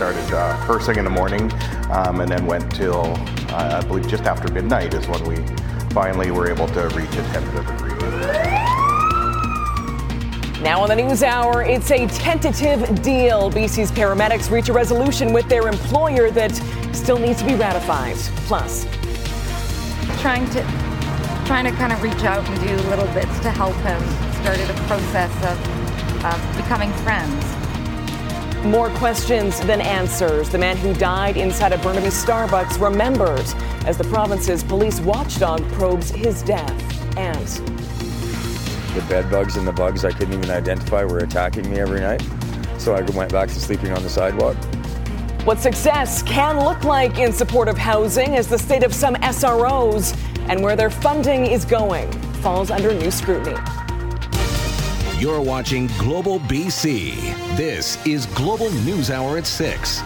started uh, first thing in the morning um, and then went till, uh, I believe, just after midnight is when we finally were able to reach a tentative agreement. Now on the News Hour, it's a tentative deal. BC's paramedics reach a resolution with their employer that still needs to be ratified. Plus, trying to trying to kind of reach out and do little bits to help him. Started a process of, of becoming friends. More questions than answers. The man who died inside a Burnaby Starbucks remembers as the province's police watchdog probes his death. And the bed bugs and the bugs I couldn't even identify were attacking me every night. So I went back to sleeping on the sidewalk. What success can look like in support of housing as the state of some SROs and where their funding is going falls under new scrutiny. You're watching Global BC. This is Global News Hour at 6.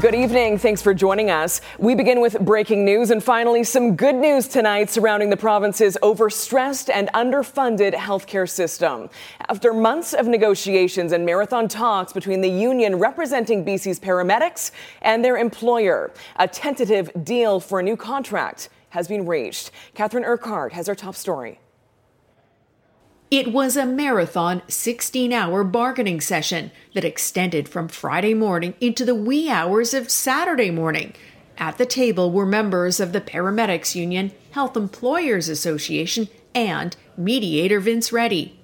Good evening. Thanks for joining us. We begin with breaking news and finally some good news tonight surrounding the province's overstressed and underfunded healthcare system. After months of negotiations and marathon talks between the union representing BC's paramedics and their employer, a tentative deal for a new contract has been reached. Catherine Urquhart has our top story. It was a marathon 16 hour bargaining session that extended from Friday morning into the wee hours of Saturday morning. At the table were members of the Paramedics Union, Health Employers Association, and mediator Vince Ready.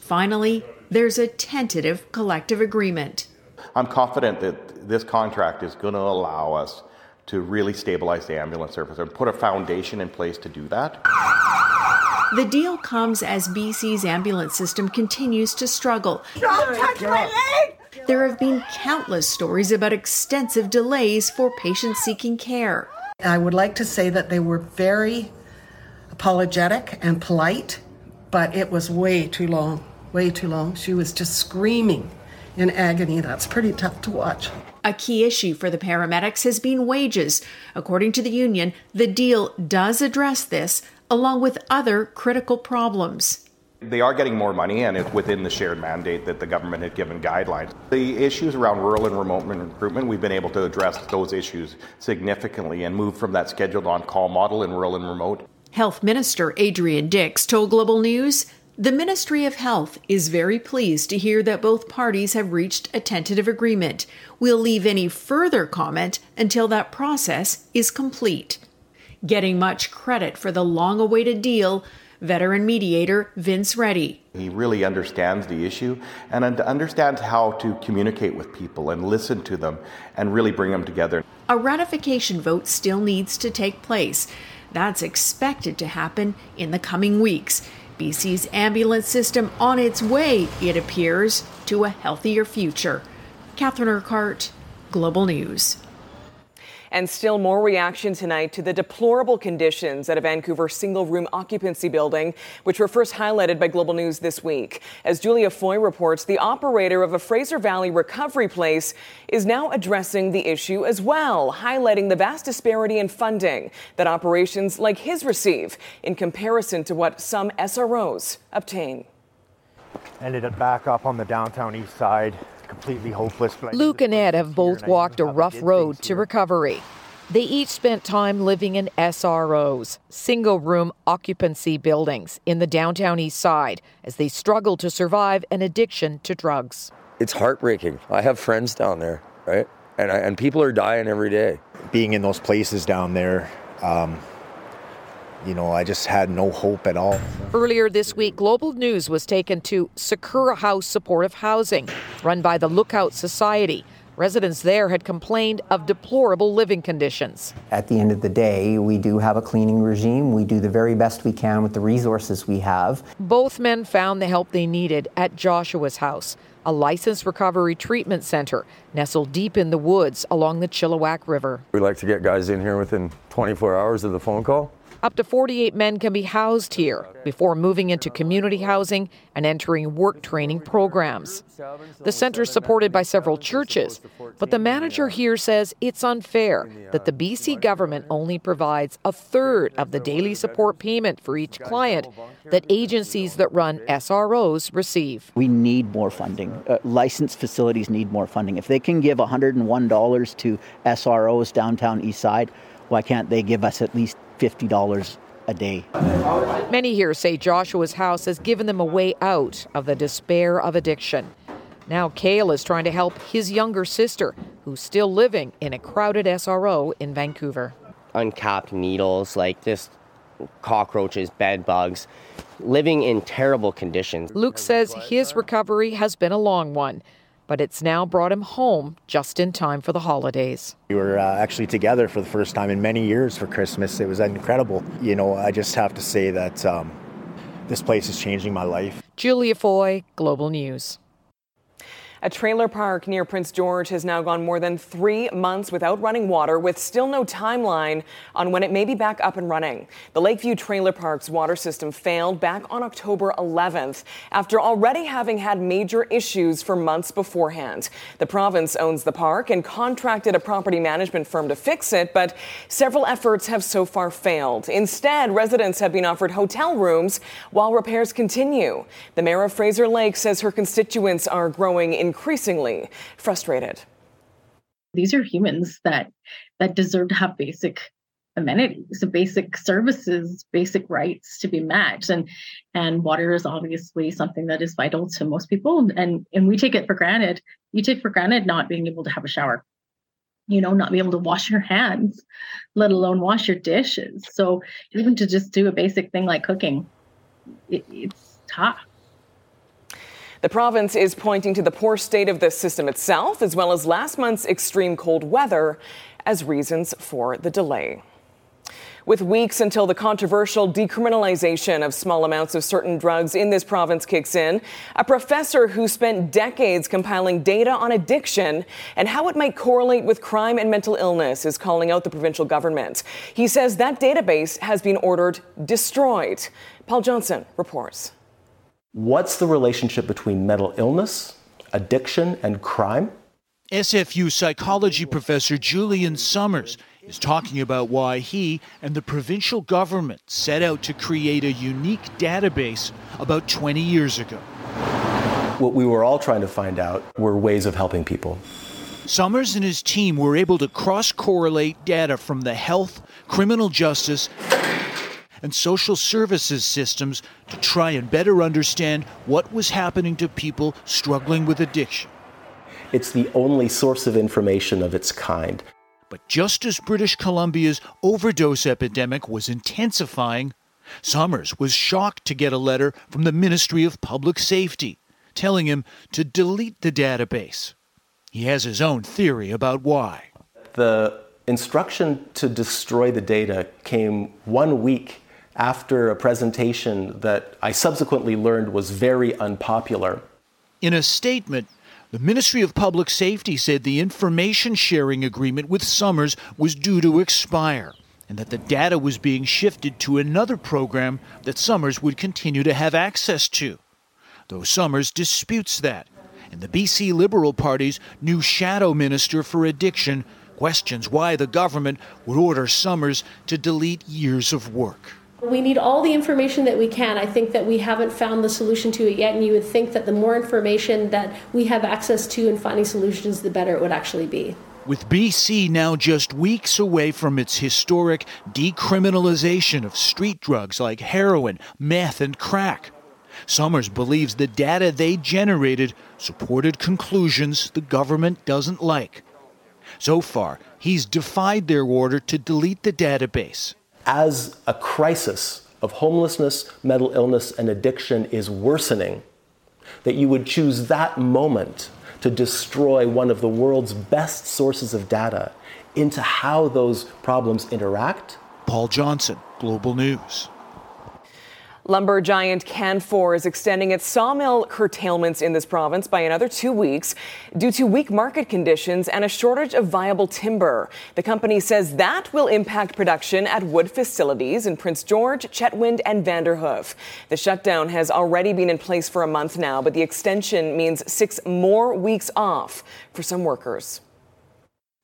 Finally, there's a tentative collective agreement. I'm confident that this contract is going to allow us to really stabilize the ambulance service and put a foundation in place to do that. The deal comes as BC's ambulance system continues to struggle. Don't touch my leg! There have been countless stories about extensive delays for patients seeking care. I would like to say that they were very apologetic and polite, but it was way too long, way too long. She was just screaming in agony. That's pretty tough to watch. A key issue for the paramedics has been wages. According to the union, the deal does address this, along with other critical problems. They are getting more money, and it's within the shared mandate that the government had given guidelines. The issues around rural and remote recruitment, we've been able to address those issues significantly and move from that scheduled on call model in rural and remote. Health Minister Adrian Dix told Global News the Ministry of Health is very pleased to hear that both parties have reached a tentative agreement. We'll leave any further comment until that process is complete. Getting much credit for the long awaited deal, veteran mediator Vince Ready. He really understands the issue and understands how to communicate with people and listen to them and really bring them together. A ratification vote still needs to take place. That's expected to happen in the coming weeks. BC's ambulance system on its way, it appears, to a healthier future. Catherine Urquhart, Global News. And still more reaction tonight to the deplorable conditions at a Vancouver single room occupancy building, which were first highlighted by Global News this week. As Julia Foy reports, the operator of a Fraser Valley recovery place is now addressing the issue as well, highlighting the vast disparity in funding that operations like his receive in comparison to what some SROs obtain. Ended up back up on the downtown east side completely hopeless. Luke and Ed have both walked a rough road to recovery. They each spent time living in SROs, single room occupancy buildings, in the downtown east side as they struggle to survive an addiction to drugs. It's heartbreaking. I have friends down there, right? And, I, and people are dying every day. Being in those places down there, um, you know, I just had no hope at all. Earlier this week, Global News was taken to Sakura House Supportive Housing, run by the Lookout Society. Residents there had complained of deplorable living conditions. At the end of the day, we do have a cleaning regime. We do the very best we can with the resources we have. Both men found the help they needed at Joshua's house, a licensed recovery treatment center nestled deep in the woods along the Chilliwack River. We like to get guys in here within 24 hours of the phone call Up to 48 men can be housed here before moving into community housing and entering work training programs. The center is supported by several churches, but the manager here says it's unfair that the BC government only provides a third of the daily support payment for each client that agencies that run SROs receive. We need more funding. Uh, licensed facilities need more funding. If they can give $101 to SROs downtown Eastside, why can't they give us at least $50 a day. Many here say Joshua's house has given them a way out of the despair of addiction. Now, Kale is trying to help his younger sister, who's still living in a crowded SRO in Vancouver. Uncapped needles, like just cockroaches, bed bugs, living in terrible conditions. Luke says his recovery has been a long one but it's now brought him home just in time for the holidays. We were uh, actually together for the first time in many years for Christmas. It was incredible. You know, I just have to say that um, this place is changing my life. Julia Foy, Global News. A trailer park near Prince George has now gone more than three months without running water, with still no timeline on when it may be back up and running. The Lakeview Trailer Park's water system failed back on October 11th after already having had major issues for months beforehand. The province owns the park and contracted a property management firm to fix it, but several efforts have so far failed. Instead, residents have been offered hotel rooms while repairs continue. The mayor of Fraser Lake says her constituents are growing in increasingly frustrated. These are humans that that deserve to have basic amenities, basic services, basic rights to be met. And and water is obviously something that is vital to most people. And and we take it for granted. You take for granted not being able to have a shower, you know, not be able to wash your hands, let alone wash your dishes. So even to just do a basic thing like cooking, it, it's tough. The province is pointing to the poor state of the system itself, as well as last month's extreme cold weather, as reasons for the delay. With weeks until the controversial decriminalization of small amounts of certain drugs in this province kicks in, a professor who spent decades compiling data on addiction and how it might correlate with crime and mental illness is calling out the provincial government. He says that database has been ordered destroyed. Paul Johnson reports. What's the relationship between mental illness, addiction, and crime? SFU psychology professor Julian Somers is talking about why he and the provincial government set out to create a unique database about 20 years ago. What we were all trying to find out were ways of helping people. Somers and his team were able to cross correlate data from the health, criminal justice, and social services systems to try and better understand what was happening to people struggling with addiction. It's the only source of information of its kind. But just as British Columbia's overdose epidemic was intensifying, Somers was shocked to get a letter from the Ministry of Public Safety telling him to delete the database. He has his own theory about why. The instruction to destroy the data came one week after a presentation that I subsequently learned was very unpopular. In a statement, the Ministry of Public Safety said the information sharing agreement with Somers was due to expire and that the data was being shifted to another program that Somers would continue to have access to. Though Somers disputes that, and the BC Liberal Party's new shadow minister for addiction questions why the government would order Somers to delete years of work. We need all the information that we can. I think that we haven't found the solution to it yet, and you would think that the more information that we have access to in finding solutions, the better it would actually be. With BC now just weeks away from its historic decriminalization of street drugs like heroin, meth, and crack, Somers believes the data they generated supported conclusions the government doesn't like. So far, he's defied their order to delete the database as a crisis of homelessness, mental illness, and addiction is worsening, that you would choose that moment to destroy one of the world's best sources of data into how those problems interact? Paul Johnson, Global News. Lumber giant Canfor is extending its sawmill curtailments in this province by another two weeks due to weak market conditions and a shortage of viable timber. The company says that will impact production at wood facilities in Prince George, Chetwynd, and Vanderhoof. The shutdown has already been in place for a month now, but the extension means six more weeks off for some workers.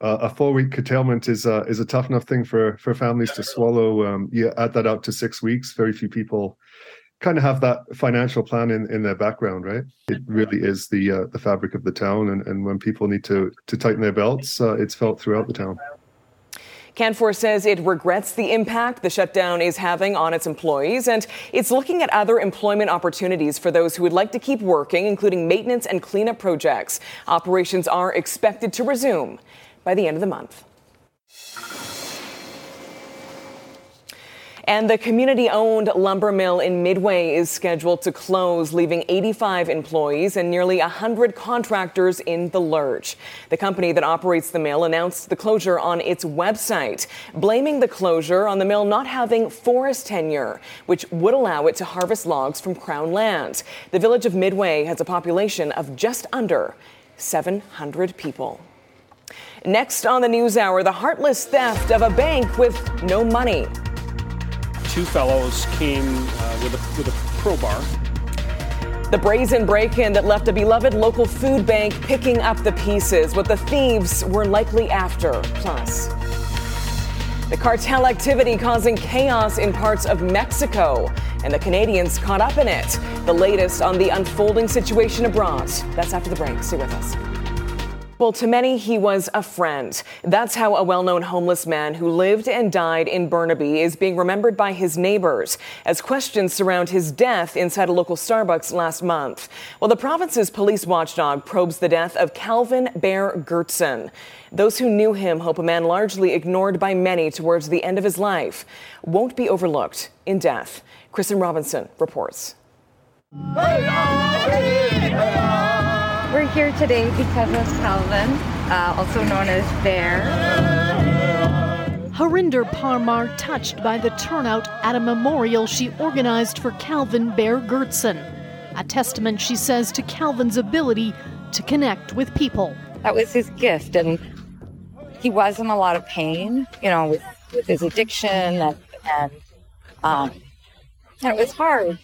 Uh, a four week curtailment is uh, is a tough enough thing for for families to swallow. Um, you add that up to six weeks. Very few people kind of have that financial plan in, in their background, right? It really is the uh, the fabric of the town, and, and when people need to to tighten their belts, uh, it's felt throughout the town. Canfor says it regrets the impact the shutdown is having on its employees, and it's looking at other employment opportunities for those who would like to keep working, including maintenance and cleanup projects. Operations are expected to resume by the end of the month. And the community owned lumber mill in Midway is scheduled to close, leaving 85 employees and nearly 100 contractors in the lurch. The company that operates the mill announced the closure on its website, blaming the closure on the mill not having forest tenure, which would allow it to harvest logs from Crown land. The village of Midway has a population of just under 700 people. Next on the News Hour, the heartless theft of a bank with no money. Two fellows came uh, with, a, with a crowbar. The brazen break in that left a beloved local food bank picking up the pieces, what the thieves were likely after. Plus, the cartel activity causing chaos in parts of Mexico, and the Canadians caught up in it. The latest on the unfolding situation abroad. That's after the break. Stay with us. Well, to many, he was a friend. That's how a well known homeless man who lived and died in Burnaby is being remembered by his neighbors as questions surround his death inside a local Starbucks last month. Well, the province's police watchdog probes the death of Calvin Bear Gertson. Those who knew him hope a man largely ignored by many towards the end of his life won't be overlooked in death. Kristen Robinson reports. We're here today because of Calvin, uh, also known as Bear. Harinder Parmar touched by the turnout at a memorial she organized for Calvin Bear Gertson. A testament, she says, to Calvin's ability to connect with people. That was his gift, and he was in a lot of pain, you know, with, with his addiction, and, and, um, and it was hard.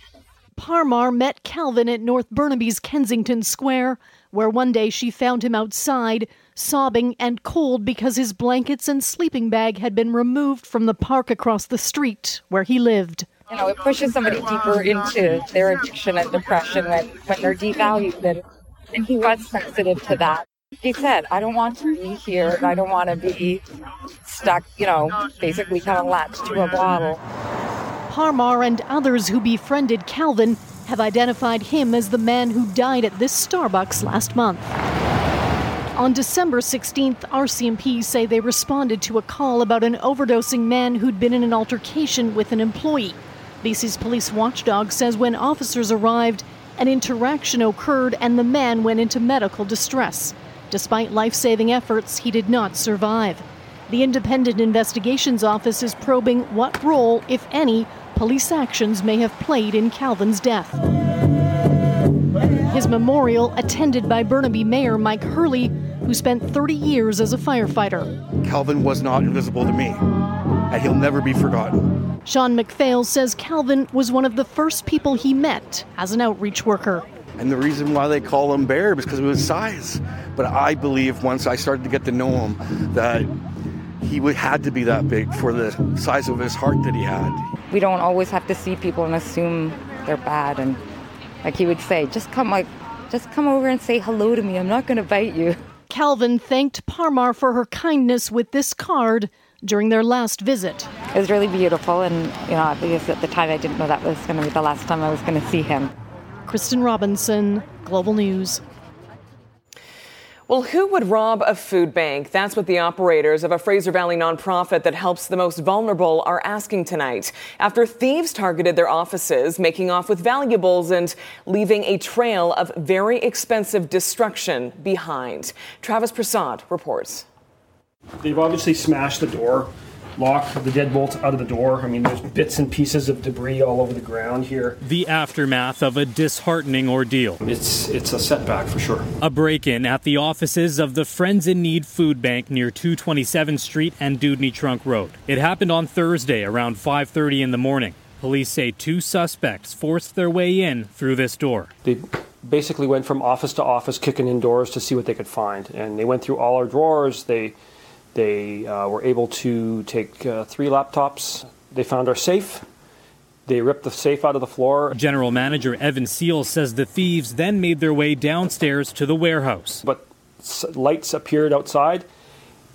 Parmar met Calvin at North Burnaby's Kensington Square where one day she found him outside, sobbing and cold because his blankets and sleeping bag had been removed from the park across the street where he lived. You know, it pushes somebody deeper into their addiction and depression when, when they're devalued, and, and he was sensitive to that. He said, I don't want to be here. I don't want to be stuck, you know, basically kind of latched to a bottle. Parmar and others who befriended Calvin have identified him as the man who died at this Starbucks last month. On December 16th, RCMP say they responded to a call about an overdosing man who'd been in an altercation with an employee. BC's police watchdog says when officers arrived, an interaction occurred and the man went into medical distress. Despite life saving efforts, he did not survive. The Independent Investigations Office is probing what role, if any, police actions may have played in Calvin's death. His memorial, attended by Burnaby Mayor Mike Hurley, who spent 30 years as a firefighter. Calvin was not invisible to me, and he'll never be forgotten. Sean McPhail says Calvin was one of the first people he met as an outreach worker. And the reason why they call him Bear is because of his size. But I believe once I started to get to know him that he had to be that big for the size of his heart that he had. We don't always have to see people and assume they're bad. And like he would say, just come like, just come over and say hello to me. I'm not going to bite you. Calvin thanked Parmar for her kindness with this card during their last visit. It was really beautiful, and you know, because at the time I didn't know that was going to be the last time I was going to see him. Kristen Robinson, Global News. Well, who would rob a food bank? That's what the operators of a Fraser Valley nonprofit that helps the most vulnerable are asking tonight. After thieves targeted their offices, making off with valuables and leaving a trail of very expensive destruction behind. Travis Prasad reports. They've obviously smashed the door. Lock the deadbolt out of the door. I mean, there's bits and pieces of debris all over the ground here. The aftermath of a disheartening ordeal. It's it's a setback for sure. A break-in at the offices of the Friends in Need Food Bank near 227th Street and Dewdney Trunk Road. It happened on Thursday around 5:30 in the morning. Police say two suspects forced their way in through this door. They basically went from office to office, kicking in doors to see what they could find, and they went through all our drawers. They they uh, were able to take uh, three laptops. They found our safe. They ripped the safe out of the floor. General Manager Evan Seal says the thieves then made their way downstairs to the warehouse. But lights appeared outside,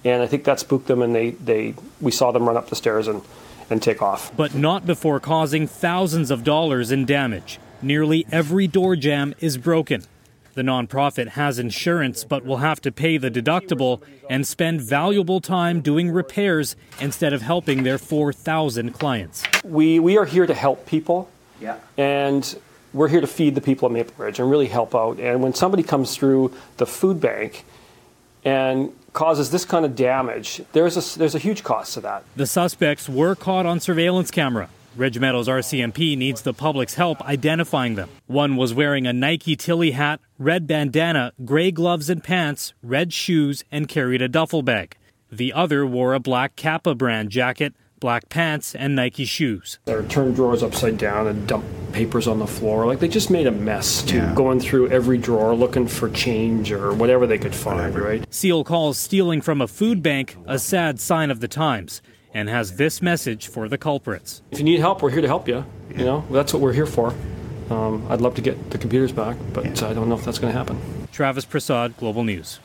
and I think that spooked them, and they, they we saw them run up the stairs and, and take off. But not before causing thousands of dollars in damage. Nearly every door jamb is broken. The nonprofit has insurance but will have to pay the deductible and spend valuable time doing repairs instead of helping their 4,000 clients. We, we are here to help people. Yeah. And we're here to feed the people of Maple Ridge and really help out. And when somebody comes through the food bank and causes this kind of damage, there's a, there's a huge cost to that. The suspects were caught on surveillance camera. Ridge Meadows RCMP needs the public's help identifying them. One was wearing a Nike Tilly hat, red bandana, gray gloves and pants, red shoes, and carried a duffel bag. The other wore a black Kappa brand jacket, black pants, and Nike shoes. They turned drawers upside down and dumped papers on the floor. Like they just made a mess too, Yeah. going through every drawer looking for change or whatever they could find, right? Seal calls stealing from a food bank a sad sign of the times and has this message for the culprits. If you need help, we're here to help you. You know, that's what we're here for. Um, I'd love to get the computers back, but I don't know if that's going to happen. Travis Prasad, Global News.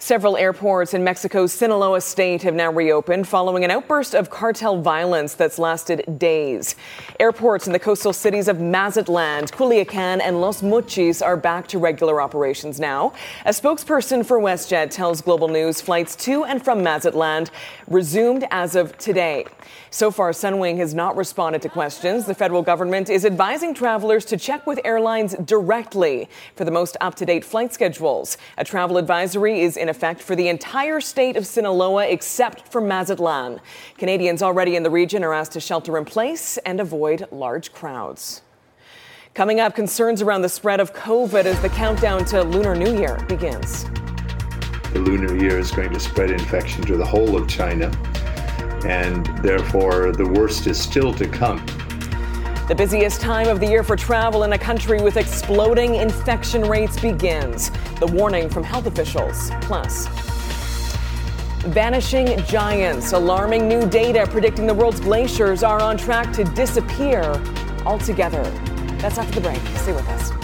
Several airports in Mexico's Sinaloa state have now reopened following an outburst of cartel violence that's lasted days. Airports in the coastal cities of Mazatlan, Culiacan, and Los Mochis are back to regular operations now. A spokesperson for WestJet tells Global News flights to and from Mazatlan resumed as of today. So far, Sunwing has not responded to questions. The federal government is advising travelers to check with airlines directly for the most up to date flight schedules. A travel advisory is in effect for the entire state of Sinaloa except for Mazatlan. Canadians already in the region are asked to shelter in place and avoid large crowds. Coming up, concerns around the spread of COVID as the countdown to Lunar New Year begins. The lunar year is going to spread infection to the whole of China, and therefore the worst is still to come. The busiest time of the year for travel in a country with exploding infection rates begins. The warning from health officials. Plus, vanishing giants, alarming new data predicting the world's glaciers are on track to disappear altogether. That's after the break. Stay with us.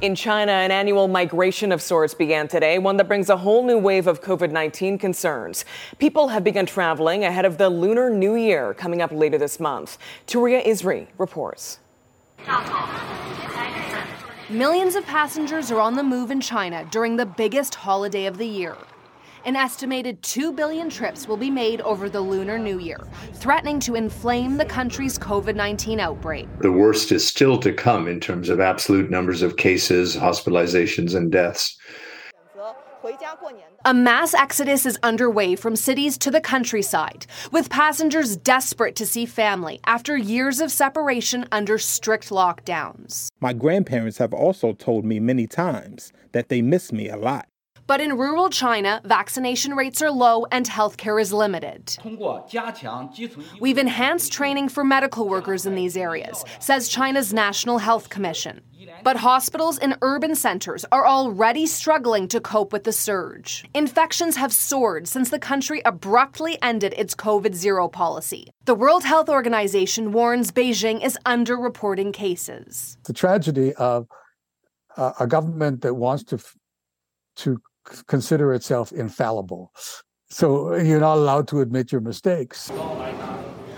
In China, an annual migration of sorts began today, one that brings a whole new wave of COVID 19 concerns. People have begun traveling ahead of the Lunar New Year coming up later this month. Touria Izri reports. Millions of passengers are on the move in China during the biggest holiday of the year. An estimated 2 billion trips will be made over the Lunar New Year, threatening to inflame the country's COVID 19 outbreak. The worst is still to come in terms of absolute numbers of cases, hospitalizations, and deaths. A mass exodus is underway from cities to the countryside, with passengers desperate to see family after years of separation under strict lockdowns. My grandparents have also told me many times that they miss me a lot. But in rural China, vaccination rates are low and healthcare is limited. We've enhanced training for medical workers in these areas, says China's National Health Commission. But hospitals in urban centers are already struggling to cope with the surge. Infections have soared since the country abruptly ended its COVID zero policy. The World Health Organization warns Beijing is underreporting cases. the tragedy of uh, a government that wants to f- to consider itself infallible. So you're not allowed to admit your mistakes.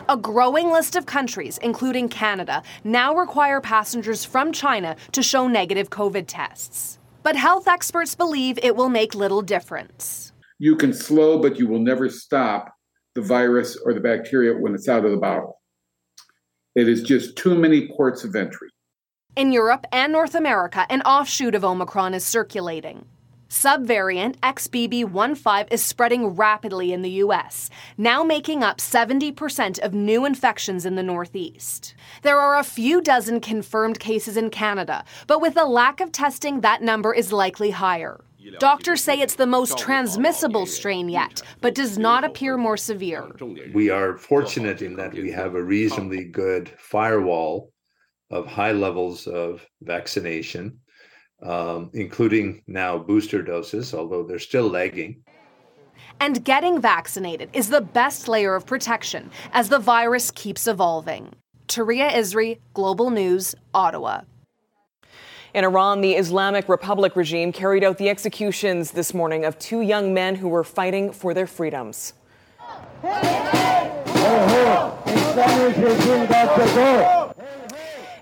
A growing list of countries, including Canada, now require passengers from China to show negative COVID tests. But health experts believe it will make little difference. You can slow, but you will never stop the virus or the bacteria when it's out of the bottle. It is just too many ports of entry. In Europe and North America, an offshoot of Omicron is circulating. Subvariant XBB15 is spreading rapidly in the U.S., now making up 70% of new infections in the Northeast. There are a few dozen confirmed cases in Canada, but with a lack of testing, that number is likely higher. Doctors say it's the most transmissible strain yet, but does not appear more severe. We are fortunate in that we have a reasonably good firewall of high levels of vaccination um, including now booster doses, although they're still lagging. And getting vaccinated is the best layer of protection as the virus keeps evolving. Touria Izri, Global News, Ottawa. In Iran, the Islamic Republic regime carried out the executions this morning of two young men who were fighting for their freedoms.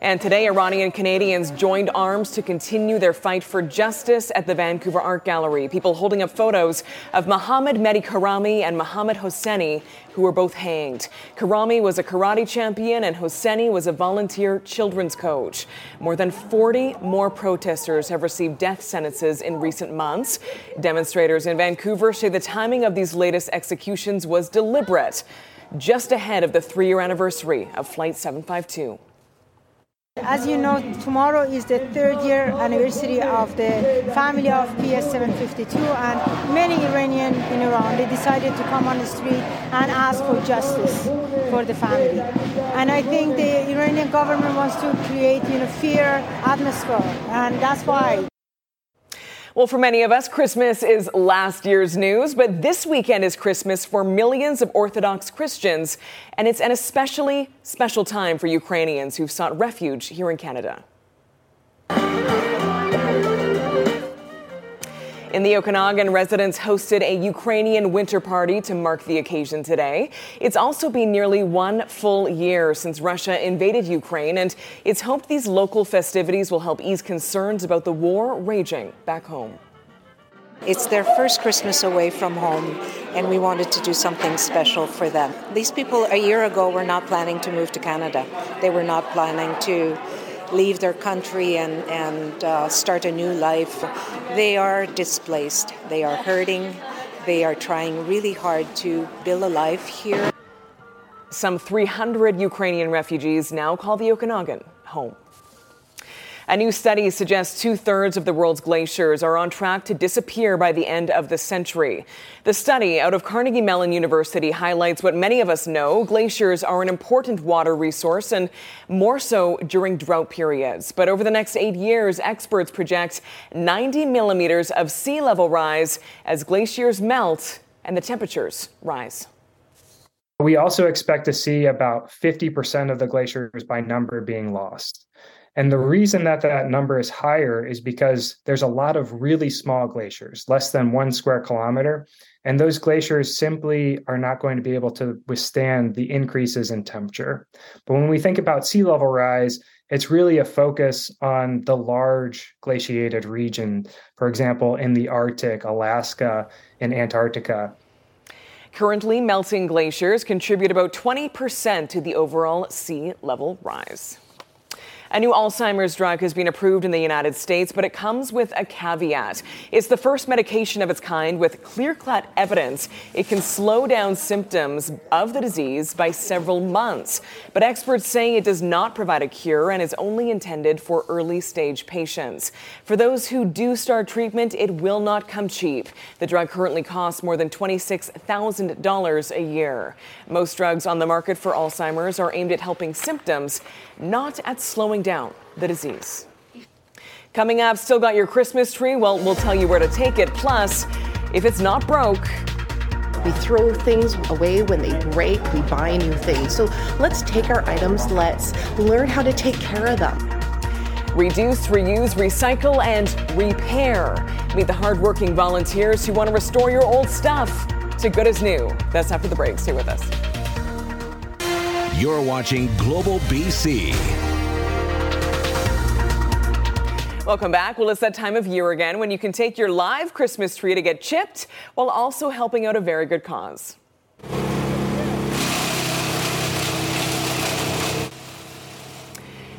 And today, Iranian Canadians joined arms to continue their fight for justice at the Vancouver Art Gallery. People holding up photos of Mohammad Mehdi Karami and Mohammad Hosseini, who were both hanged. Karami was a karate champion, and Hosseini was a volunteer children's coach. More than 40 more protesters have received death sentences in recent months. Demonstrators in Vancouver say the timing of these latest executions was deliberate, just ahead of the three year anniversary of Flight 752. As you know, tomorrow is the third year anniversary of the family of PS 752, and many Iranians in Iran um, they decided to come on the street and ask for justice for the family. And I think the Iranian government wants to create, you know, fear atmosphere, and that's why well, for many of us, Christmas is last year's news, but this weekend is Christmas for millions of Orthodox Christians, and it's an especially special time for Ukrainians who've sought refuge here in Canada. In the Okanagan, residents hosted a Ukrainian winter party to mark the occasion today. It's also been nearly one full year since Russia invaded Ukraine, and it's hoped these local festivities will help ease concerns about the war raging back home. It's their first Christmas away from home, and we wanted to do something special for them. These people a year ago were not planning to move to Canada. They were not planning to leave their country and, and uh, start a new life. They are displaced, they are hurting, they are trying really hard to build a life here. Some 300 Ukrainian refugees now call the Okanagan home. A new study suggests two thirds of the world's glaciers are on track to disappear by the end of the century. The study out of Carnegie Mellon University highlights what many of us know glaciers are an important water resource and more so during drought periods. But over the next eight years, experts project 90 millimeters of sea level rise as glaciers melt and the temperatures rise. We also expect to see about 50% of the glaciers by number being lost. And the reason that that number is higher is because there's a lot of really small glaciers, less than one square kilometer. And those glaciers simply are not going to be able to withstand the increases in temperature. But when we think about sea level rise, it's really a focus on the large glaciated region, for example, in the Arctic, Alaska, and Antarctica. Currently, melting glaciers contribute about 20% to the overall sea level rise. A new Alzheimer's drug has been approved in the United States, but it comes with a caveat. It's the first medication of its kind with clear cut evidence it can slow down symptoms of the disease by several months. But experts say it does not provide a cure and is only intended for early stage patients. For those who do start treatment, it will not come cheap. The drug currently costs more than $26,000 a year. Most drugs on the market for Alzheimer's are aimed at helping symptoms, not at slowing down the disease. Coming up, still got your Christmas tree? Well, we'll tell you where to take it. Plus, if it's not broke, we throw things away when they break, we buy new things. So let's take our items, let's learn how to take care of them. Reduce, reuse, recycle, and repair. Meet the hardworking volunteers who want to restore your old stuff to good as new. That's after the break. Stay with us. You're watching Global BC. Welcome back. Well, it's that time of year again when you can take your live Christmas tree to get chipped while also helping out a very good cause.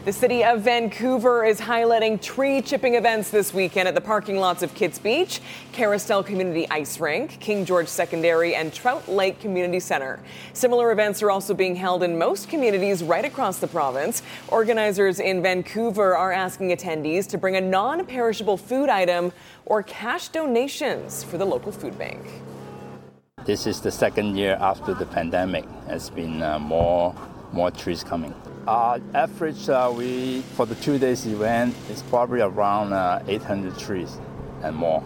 The city of Vancouver is highlighting tree chipping events this weekend at the parking lots of Kits Beach, Carrousel Community Ice Rink, King George Secondary, and Trout Lake Community Center. Similar events are also being held in most communities right across the province. Organizers in Vancouver are asking attendees to bring a non perishable food item or cash donations for the local food bank. This is the second year after the pandemic. There's been uh, more more trees coming. Uh, average, uh, we for the two days event is probably around uh, 800 trees and more.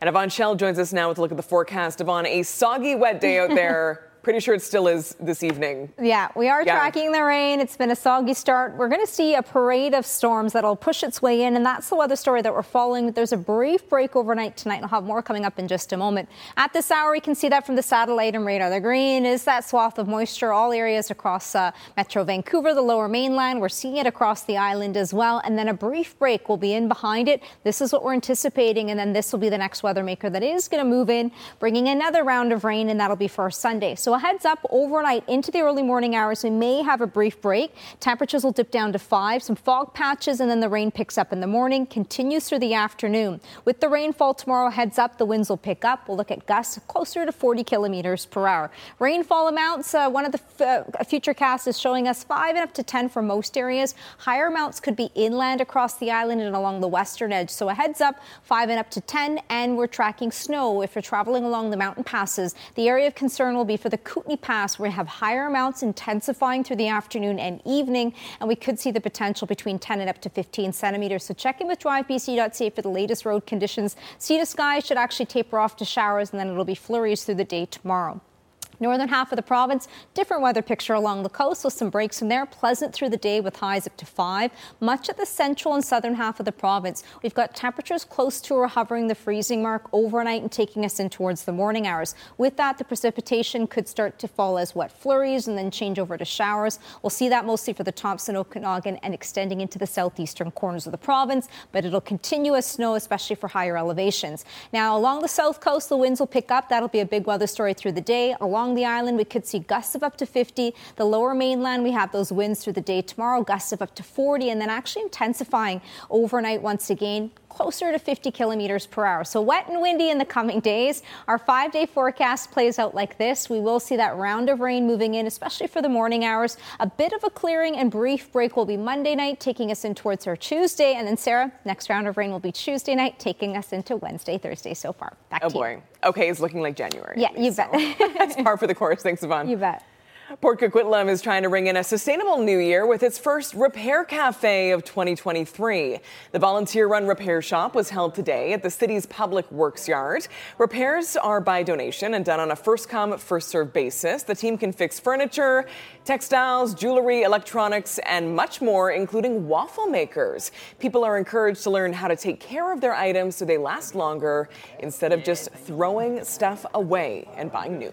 And Yvonne Schalle joins us now with a look at the forecast. Yvonne, a soggy, wet day out there. Pretty sure it still is this evening. Yeah, we are Yeah. tracking the rain. It's been a soggy start. We're going to see a parade of storms that'll push its way in, and that's the weather story that we're following. There's a brief break overnight tonight, and I'll have more coming up in just a moment. At this hour, we can see that from the satellite and radar. The green is that swath of moisture, all areas across uh, Metro Vancouver, the lower mainland. We're seeing it across the island as well, and then a brief break will be in behind it. This is what we're anticipating, and then this will be the next weather maker that is going to move in, bringing another round of rain, and that'll be for Sunday. So a heads up overnight into the early morning hours. We may have a brief break. Temperatures will dip down to five, some fog patches, and then the rain picks up in the morning, continues through the afternoon. With the rainfall tomorrow, heads up, the winds will pick up. We'll look at gusts closer to 40 kilometers per hour. Rainfall amounts, uh, one of the uh, future casts is showing us five and up to 10 for most areas. Higher amounts could be inland across the island and along the western edge. So a heads up, five and up to 10, and we're tracking snow if you're traveling along the mountain passes. The area of concern will be for the Kootenay Pass, where we have higher amounts intensifying through the afternoon and evening, and we could see the potential between 10 and up to 15 centimeters. So check in with drivebc.ca for the latest road conditions. Sea to sky should actually taper off to showers, and then it'll be flurries through the day tomorrow. Northern half of the province, different weather picture along the coast with some breaks in there. Pleasant through the day with highs up to five. Much of the central and southern half of the province, we've got temperatures close to or hovering the freezing mark overnight and taking us in towards the morning hours. With that, the precipitation could start to fall as wet flurries and then change over to showers. We'll see that mostly for the Thompson, Okanagan, and extending into the southeastern corners of the province, but it'll continue as snow, especially for higher elevations. Now, along the south coast, the winds will pick up. That'll be a big weather story through the day. Along the island, we could see gusts of up to 50. The lower mainland, we have those winds through the day tomorrow, gusts of up to 40, and then actually intensifying overnight once again closer to 50 kilometers per hour. So wet and windy in the coming days. Our five day forecast plays out like this. We will see that round of rain moving in, especially for the morning hours. A bit of a clearing and brief break will be Monday night, taking us in towards our Tuesday. And then, Sarah, next round of rain will be Tuesday night, taking us into Wednesday, Thursday so far. Back Oh to you. boy. Okay, it's looking like January. Yeah, you bet. That's par for the course. Thanks, Yvonne. You bet. Port Coquitlam is trying to ring in a sustainable new year with its first repair cafe of 2023. The volunteer run repair shop was held today at the city's public works yard. Repairs are by donation and done on a first come, first served basis. The team can fix furniture, textiles, jewelry, electronics, and much more, including waffle makers. People are encouraged to learn how to take care of their items so they last longer instead of just throwing stuff away and buying new.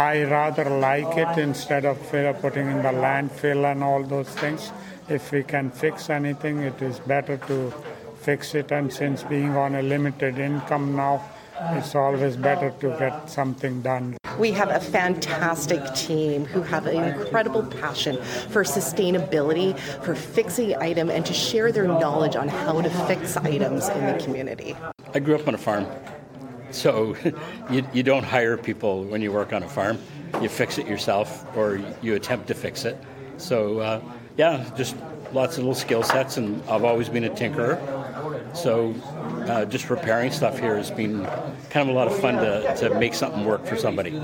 I rather like it instead of putting in the landfill and all those things. If we can fix anything, it is better to fix it. And since being on a limited income now, it's always better to get something done. We have a fantastic team who have an incredible passion for sustainability, for fixing item, and to share their knowledge on how to fix items in the community. I grew up on a farm, so you, you don't hire people when you work on a farm. You fix it yourself or you attempt to fix it. So, uh, yeah, just lots of little skill sets, and I've always been a tinkerer. So, uh, just repairing stuff here has been kind of a lot of fun to, to make something work for somebody.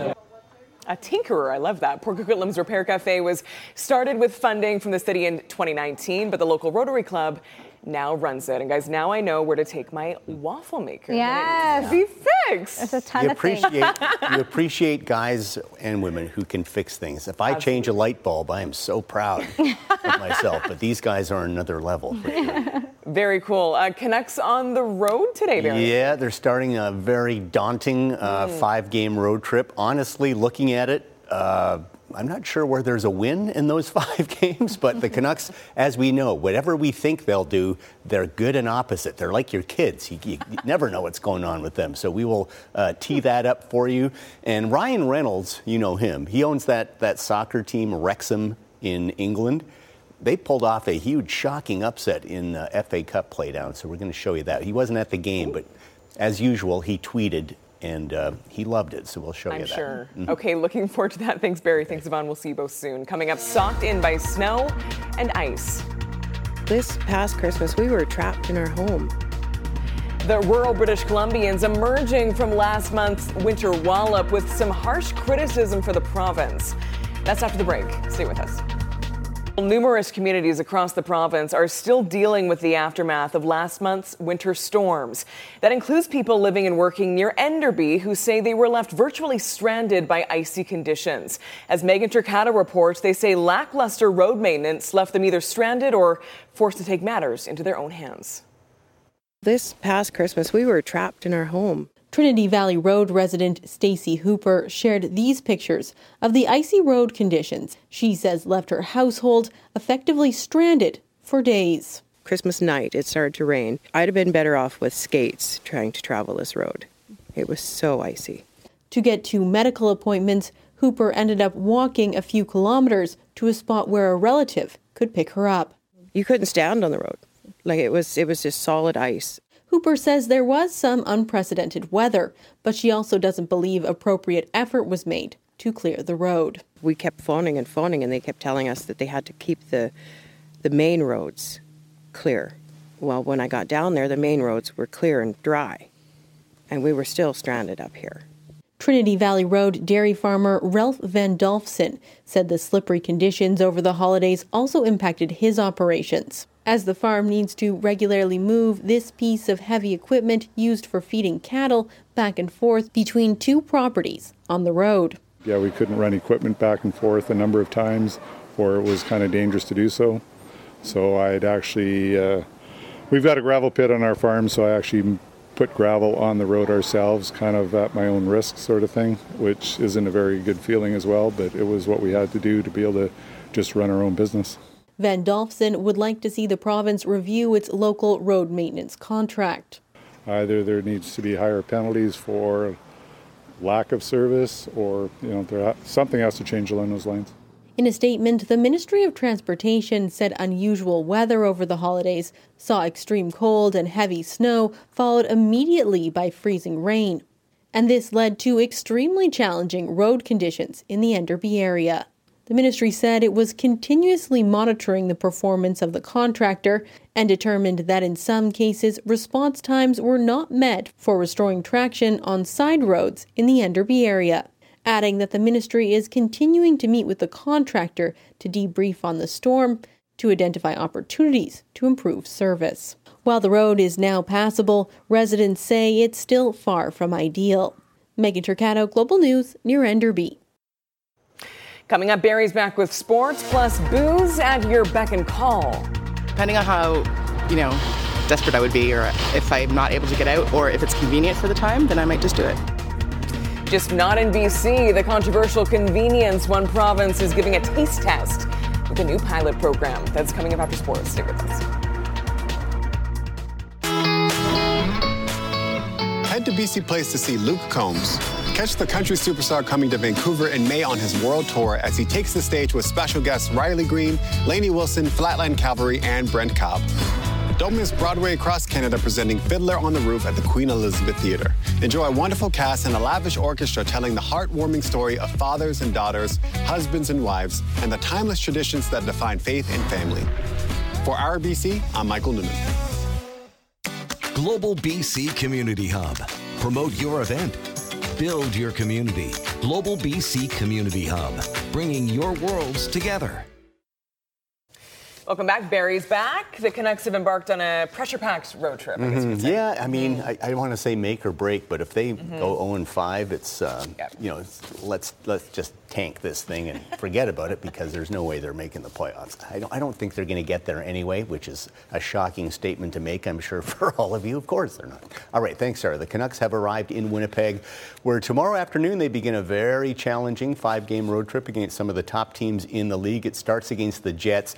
A tinkerer, I love that. Port Coquitlam's Repair Cafe was started with funding from the city in 2019, but the local Rotary Club now runs it. And guys, now I know where to take my waffle maker. when Yes. needs to be fixed. There's a ton You of things. appreciate you appreciate guys and women who can fix things. If I change a light bulb, I am so proud of myself. But these guys are another level. For sure. Very cool. Uh, Canucks on the road today, Barry. Yeah, they're starting a very daunting uh, Mm. five-game road trip. Honestly, looking at it. Uh, I'm not sure where there's a win in those five games, but the Canucks, as we know, whatever we think they'll do, they're good and opposite. They're like your kids. You, you never know what's going on with them. So we will uh, tee that up for you. And Ryan Reynolds, you know him. He owns that, that soccer team, Wrexham, in England. they pulled off a huge, shocking upset in the FA Cup playdown. So we're going to show you that. He wasn't at the game, but as usual, he tweeted and uh, he loved it. So we'll show I'm you that. sure. Mm-hmm. Okay, looking forward to that. Thanks, Barry. Thanks, Yvonne. We'll see you both soon. Coming up, socked in by snow and ice. This past Christmas, we were trapped in our home. The rural British Columbians emerging from last month's winter wallop with some harsh criticism for the province. That's after the break. Stay with us. Numerous communities across the province are still dealing with the aftermath of last month's winter storms. That includes people living and working near Enderby who say they were left virtually stranded by icy conditions. As Megan Turcato reports, they say lackluster road maintenance left them either stranded or forced to take matters into their own hands. This past Christmas, we were trapped in our home. Trinity Valley Road resident Stacy Hooper shared these pictures of the icy road conditions she says left her household effectively stranded for days. Christmas night, it started to rain. I'd have been better off with skates trying to travel this road. It was so icy. To get to medical appointments, Hooper ended up walking a few kilometers to a spot where a relative could pick her up. You couldn't stand on the road. Like it was it was just solid ice. Hooper says there was some unprecedented weather, but she also doesn't believe appropriate effort was made to clear the road. We kept phoning and phoning and they kept telling us that they had to keep the the main roads clear. Well, when I got down there, the main roads were clear and dry. And we were still stranded up here. Trinity Valley Road dairy farmer Ralph Van Dolfsen said the slippery conditions over the holidays also impacted his operations as the farm needs to regularly move this piece of heavy equipment used for feeding cattle back and forth between two properties on the road. Yeah, we couldn't run equipment back and forth a number of times, or it was kind of dangerous to do so. So I'd actually, uh, we've got a gravel pit on our farm, so I actually put gravel on the road ourselves, kind of at my own risk, sort of thing, which isn't a very good feeling as well, but it was what we had to do to be able to just run our own business. Van Dolfsen would like to see the province review its local road maintenance contract. Either there needs to be higher penalties for lack of service or you know there, something has to change along those lines. In a statement, the Ministry of Transportation said unusual weather over the holidays saw extreme cold and heavy snow followed immediately by freezing rain. And this led to extremely challenging road conditions in the Enderby area. The ministry said it was continuously monitoring the performance of the contractor and determined that in some cases response times were not met for restoring traction on side roads in the Enderby area, adding that the ministry is continuing to meet with the contractor to debrief on the storm to identify opportunities to improve service. While the road is now passable, residents say it's still far from ideal. Megan Turcato, Global News, near Enderby. Coming up, Barry's back with sports plus booze at your beck and call. Depending on how, you know, desperate I would be, or if I'm not able to get out, or if it's convenient for the time, then I might just do it. Just not in BC. The controversial convenience one province is giving a taste test with a new pilot program. That's coming up after sports. Stay with us. Head to BC Place to see Luke Combs. Catch the country superstar coming to Vancouver in May on his world tour as he takes the stage with special guests Riley Green, Lainey Wilson, Flatland Cavalry, and Brent Cobb. Don't miss Broadway across Canada presenting Fiddler on the Roof at the Queen Elizabeth Theatre. Enjoy a wonderful cast and a lavish orchestra telling the heartwarming story of fathers and daughters, husbands and wives, and the timeless traditions that define faith and family. For RBC, I'm Michael Newman. Global BC Community Hub. Promote your event Build your community. Global BC Community Hub, bringing your worlds together. Welcome back. Barry's back. The Canucks have embarked on a pressure packed road trip. I mm-hmm. Yeah, I mean, I, I want to say make or break, but if they mm-hmm. go 0 and 5, it's, uh, yep. you know, it's, let's, let's just tank this thing and forget about it because there's no way they're making the playoffs. I don't, I don't think they're going to get there anyway, which is a shocking statement to make, I'm sure, for all of you. Of course they're not. All right, thanks, Sarah. The Canucks have arrived in Winnipeg, where tomorrow afternoon they begin a very challenging five game road trip against some of the top teams in the league. It starts against the Jets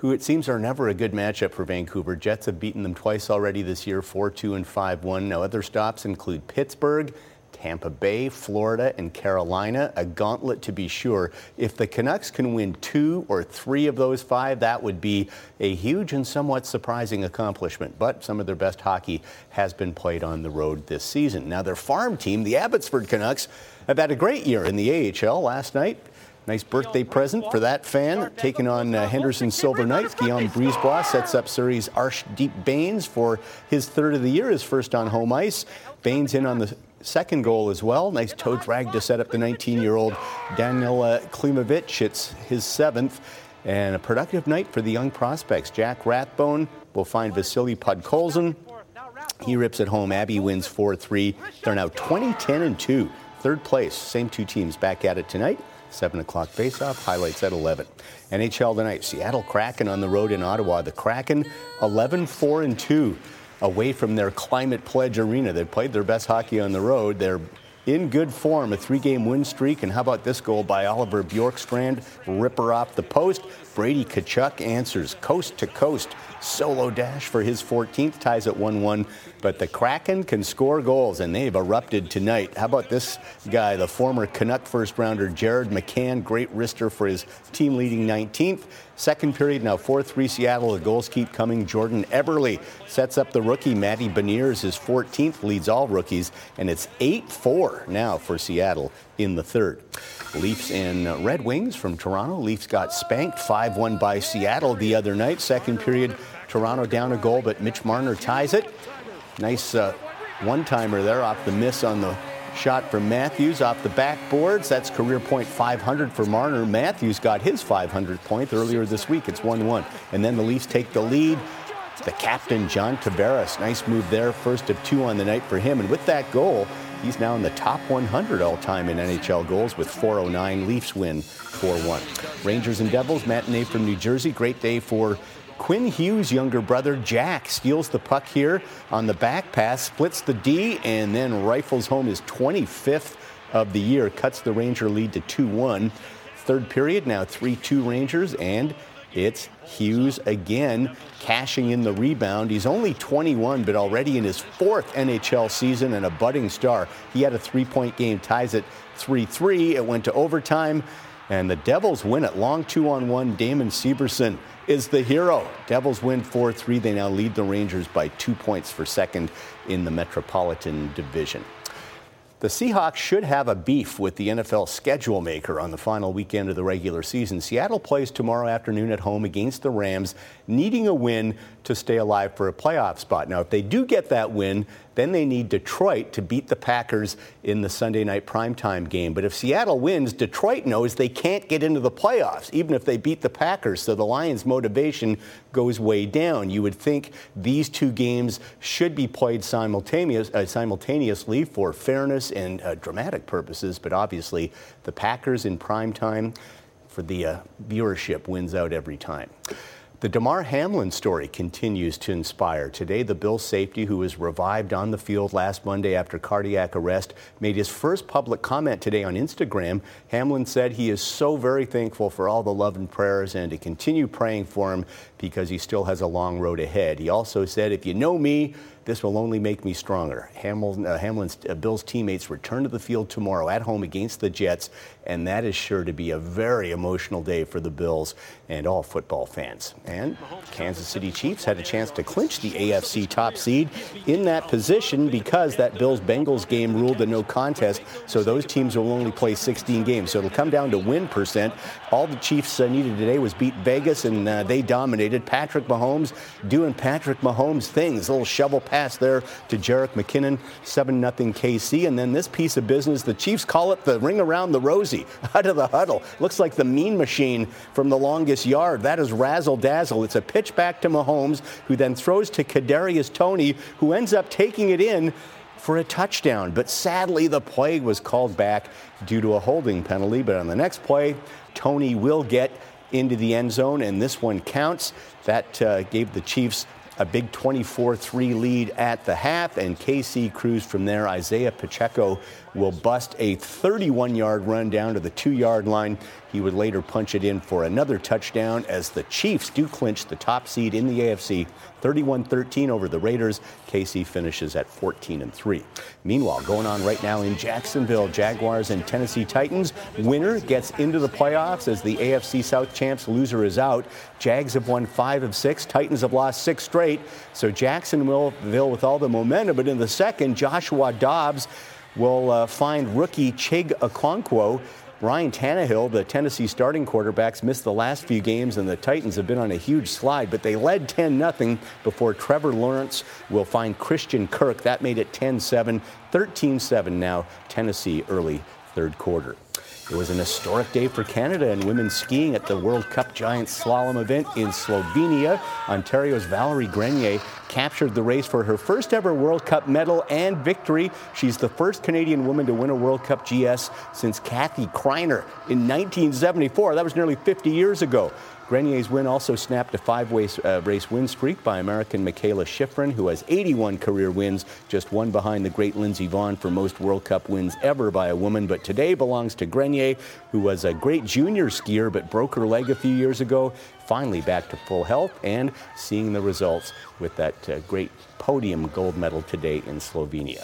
who it seems are never a good matchup for Vancouver. Jets have beaten them twice already this year, 4 2 and 5 1. Now, other stops include Pittsburgh, Tampa Bay, Florida, and Carolina. A gauntlet to be sure. If the Canucks can win two or three of those five, that would be a huge and somewhat surprising accomplishment. But some of their best hockey has been played on the road this season. Now, their farm team, the Abbotsford Canucks, have had a great year in the AHL last night. Nice birthday present for that fan. Taking on uh, Henderson Silver Knights, Guillaume Brisebois sets up Surrey's Arshdeep Bains for his third of the year, his first on home ice. Bains in on the second goal as well. Nice toe drag to set up the 19-year-old Daniel uh, Klimovich. It's his seventh. And a productive night for the young prospects. Jack Rathbone will find Vasily Podkolzin. He rips it home. Abby wins 4-3. They're now 20-10 and 2. Third place. Same two teams back at it tonight. 7 o'clock faceoff. Highlights at 11. NHL tonight. Seattle Kraken on the road in Ottawa. The Kraken 11 4 and 2 away from their Climate Pledge arena. They played their best hockey on the road. They're in good form, a three game win streak. And how about this goal by Oliver Bjorkstrand? Ripper off the post. Brady Tkachuk answers coast to coast. Solo dash for his 14th, ties at 1 1. But the Kraken can score goals, and they've erupted tonight. How about this guy, the former Canuck first rounder, Jared McCann, great wrister for his team leading 19th. Second period, now 4 3 Seattle. The goals keep coming. Jordan Eberle sets up the rookie. Matty Beniers, his 14th, leads all rookies. And it's 8 4 now for Seattle in the third. Leafs and Red Wings from Toronto. Leafs got spanked 5 1 by Seattle the other night. Second period, Toronto down a goal, but Mitch Marner ties it. Nice uh, one timer there off the miss on the shot from Matthews off the backboards. That's career point 500 for Marner. Matthews got his 500 point earlier this week. It's 1 1. And then the Leafs take the lead. The captain, John Tavares. Nice move there. First of two on the night for him. And with that goal, he's now in the top 100 all time in NHL goals with 409. Leafs win 4 1. Rangers and Devils, matinee from New Jersey. Great day for Quinn Hughes' younger brother, Jack, steals the puck here on the back pass, splits the D, and then rifles home his 25th of the year, cuts the Ranger lead to 2 1. Third period, now 3 2 Rangers, and it's Hughes again cashing in the rebound. He's only 21, but already in his fourth NHL season and a budding star. He had a three point game, ties it 3 3. It went to overtime, and the Devils win it. Long two on one. Damon Severson is the hero. Devils win 4 3. They now lead the Rangers by two points for second in the Metropolitan Division. The Seahawks should have a beef with the NFL schedule maker on the final weekend of the regular season. Seattle plays tomorrow afternoon at home against the Rams, needing a win to stay alive for a playoff spot. Now, if they do get that win, then they need Detroit to beat the Packers in the Sunday night primetime game. But if Seattle wins, Detroit knows they can't get into the playoffs, even if they beat the Packers. So the Lions' motivation goes way down. You would think these two games should be played simultaneous, uh, simultaneously for fairness and uh, dramatic purposes, but obviously the Packers in prime time for the uh, viewership wins out every time. The Damar Hamlin story continues to inspire. Today, the Bills safety, who was revived on the field last Monday after cardiac arrest, made his first public comment today on Instagram. Hamlin said he is so very thankful for all the love and prayers and to continue praying for him because he still has a long road ahead. He also said, If you know me, this will only make me stronger. Hamlin, uh, Hamlin's uh, Bills teammates return to the field tomorrow at home against the Jets, and that is sure to be a very emotional day for the Bills and all football fans. And Kansas City Chiefs had a chance to clinch the AFC top seed in that position because that Bills Bengals game ruled a no contest, so those teams will only play 16 games. So it'll come down to win percent. All the Chiefs uh, needed today was beat Vegas, and uh, they dominated. Patrick Mahomes doing Patrick Mahomes things, a little shovel pass there to Jerick McKinnon, 7 0 KC. And then this piece of business, the Chiefs call it the ring around the rosy, out of the huddle. Looks like the mean machine from the longest yard. That is razzle dazzle. It's a pitch back to Mahomes, who then throws to Kadarius Toney, who ends up taking it in for a touchdown. But sadly, the play was called back due to a holding penalty. But on the next play, Toney will get into the end zone, and this one counts. That uh, gave the Chiefs a big 24 3 lead at the half, and KC cruised from there. Isaiah Pacheco will bust a 31 yard run down to the two yard line. He would later punch it in for another touchdown as the Chiefs do clinch the top seed in the AFC 31 13 over the Raiders. KC finishes at 14 and 3. Meanwhile, going on right now in Jacksonville, Jaguars and Tennessee Titans. Winner gets into the playoffs as the AFC South champs. Loser is out. Jags have won five of six. Titans have lost six straight. So Jacksonville with all the momentum. But in the second, Joshua Dobbs will uh, find rookie Chig Okonkwo. Ryan Tannehill, the Tennessee starting quarterbacks, missed the last few games, and the Titans have been on a huge slide, but they led 10 0 before Trevor Lawrence will find Christian Kirk. That made it 10 7, 13 7 now, Tennessee early third quarter. It was an historic day for Canada and women's skiing at the World Cup Giant Slalom event in Slovenia. Ontario's Valerie Grenier captured the race for her first ever World Cup medal and victory. She's the first Canadian woman to win a World Cup GS since Kathy Kreiner in 1974. That was nearly 50 years ago. Grenier's win also snapped a five race, uh, race win streak by American Mikaela Shiffrin, who has 81 career wins, just one behind the great Lindsey Vonn for most World Cup wins ever by a woman. But today belongs to Grenier, who was a great junior skier but broke her leg a few years ago. Finally back to full health and seeing the results with that uh, great podium gold medal today in Slovenia.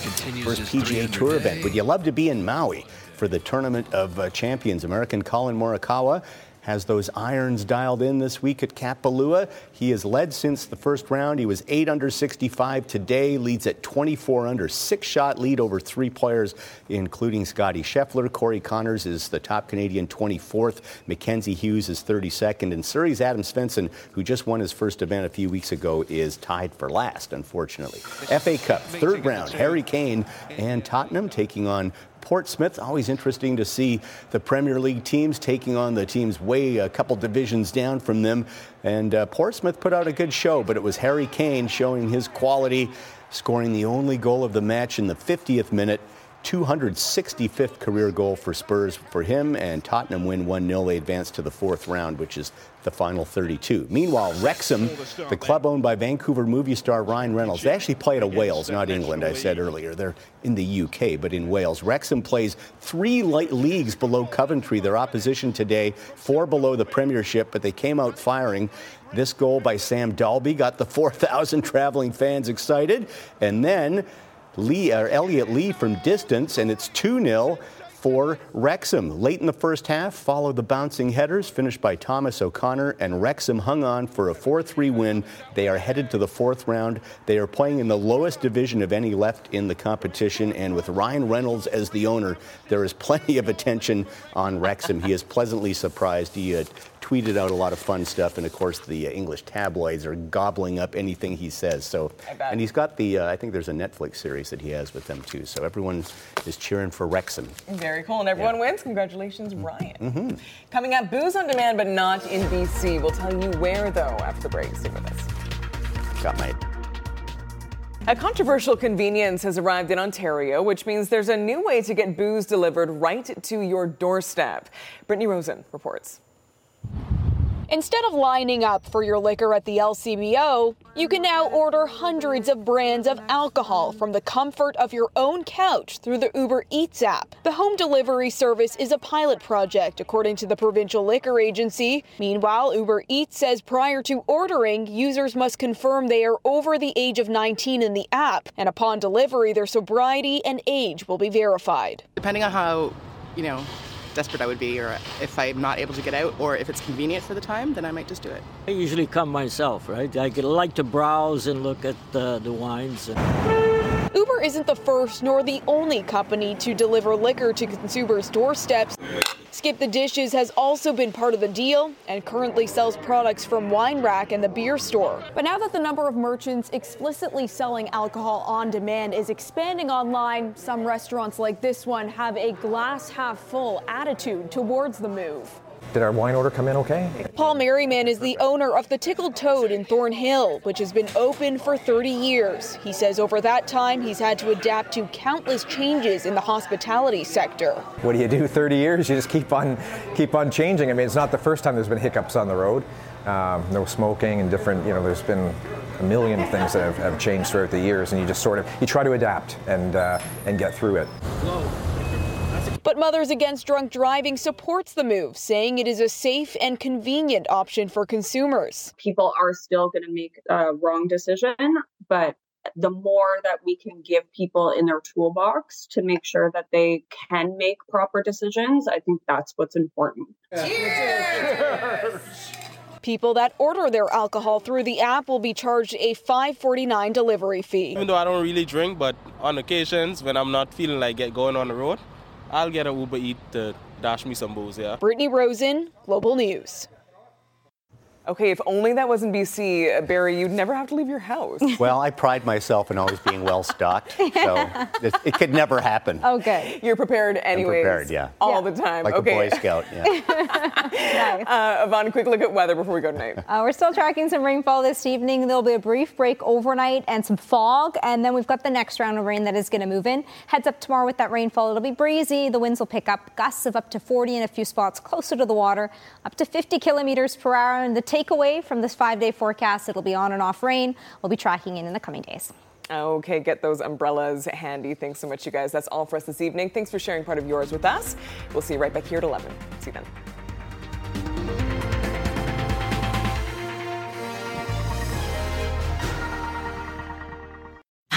Continues First PGA Tour day. event. Would you love to be in Maui for the Tournament of uh, Champions? American Collin Morikawa has those irons dialed in this week at Kapalua. He has led since the first round. He was 8 under 65 today, leads at 24 under, six shot lead over three players, including Scotty Scheffler. Corey Conners is the top Canadian 24th. Mackenzie Hughes is 32nd. And Surrey's Adam Svensson, who just won his first event a few weeks ago, is tied for last, unfortunately. FA Cup, third round, Harry Kane and Tottenham taking on Portsmouth. Always interesting to see the Premier League teams taking on the teams way a couple divisions down from them. And uh, Portsmouth put out a good show, but it was Harry Kane showing his quality, scoring the only goal of the match in the 50th minute. 265th career goal for Spurs for him, and Tottenham win 1 0. They advance to the fourth round, which is the final 32. Meanwhile, Wrexham, the club owned by Vancouver movie star Ryan Reynolds, they actually play at Wales, not England, I said earlier. They're in the UK, but in Wales. Wrexham plays three light leagues below Coventry, their opposition today, four below the Premiership, but they came out firing. This goal by Sam Dalby got the 4,000 traveling fans excited. And then Lee, or Elliot Lee from distance, and it's 2 0 for Wrexham. Late in the first half, followed the bouncing headers, finished by Thomas O'Connor, and Wrexham hung on for a 4 3 win. They are headed to the fourth round. They are playing in the lowest division of any left in the competition, and with Ryan Reynolds as the owner, there is plenty of attention on Wrexham. He is pleasantly surprised. He uh, tweeted out a lot of fun stuff, and of course, the uh, English tabloids are gobbling up anything he says. So, and he's got the, uh, I think there's a Netflix series that he has with them too. So everyone is cheering for Wrexham. Very cool, and everyone yeah. wins. Congratulations, mm-hmm. Ryan. Mm-hmm. Coming up, booze on demand, but not in BC. We'll tell you where though after the break. Stay with us. Got my. A controversial convenience has arrived in Ontario, which means there's a new way to get booze delivered right to your doorstep. Brittany Rosen reports. Instead of lining up for your liquor at the LCBO, you can now order hundreds of brands of alcohol from the comfort of your own couch through the Uber Eats app. The home delivery service is a pilot project, according to the provincial liquor agency. Meanwhile, Uber Eats says prior to ordering, users must confirm they are over the age of 19 in the app, and upon delivery, their sobriety and age will be verified. Depending on how, you know, desperate I would be, or if I'm not able to get out, or if it's convenient for the time, then I might just do it. I usually come myself, right? I like to browse and look at the, the wines. And... Uber isn't the first nor the only company to deliver liquor to consumers' doorsteps. Skip the Dishes has also been part of the deal and currently sells products from Wine Rack and the beer store. But now that the number of merchants explicitly selling alcohol on demand is expanding online, some restaurants like this one have a glass half full attitude towards the move. Did our wine order come in okay? Paul Merriman is the owner of the Tickled Toad in Thornhill, which has been open for 30 years. He says over that time he's had to adapt to countless changes in the hospitality sector. What do you do 30 years? You just keep on keep on changing. I mean, it's not the first time there's been hiccups on the road. Um, no smoking and different, you know, there's been a million things that have, have changed throughout the years, and you just sort of you try to adapt and uh, and get through it. But Mothers Against Drunk Driving supports the move, saying it is a safe and convenient option for consumers. People are still going to make a wrong decision, but the more that we can give people in their toolbox to make sure that they can make proper decisions, I think that's what's important. Cheers! People that order their alcohol through the app will be charged a $5.49 delivery fee. Even though I don't really drink, but on occasions when I'm not feeling like get going on the road, I'll get an Uber Eat to dash me some booze, yeah. Brittany Rosen, Global News. Okay, if only that was in BC, Barry, you'd never have to leave your house. Well, I pride myself in always being well stocked, so it, it, could never happen. Okay. You're prepared anyways. I'm prepared, yeah. All yeah. the time. Like okay. a Boy Scout, yeah. nice. Uh, Yvonne, quick look at weather before we go tonight. Uh, we're still tracking some rainfall this evening. There'll be a brief break overnight and some fog, and then we've got the next round of rain that is going to move in. Heads up tomorrow with that rainfall. It'll be breezy. The winds will pick up, gusts of up to 40 in a few spots closer to the water, up to 50 kilometers per hour. And the takeaway from this five day forecast, it'll be on and off rain. We'll be tracking in in the coming days. Okay, get those umbrellas handy. Thanks so much, you guys. That's all for us this evening. Thanks for sharing part of yours with us. We'll see you right back here at 11. See you then.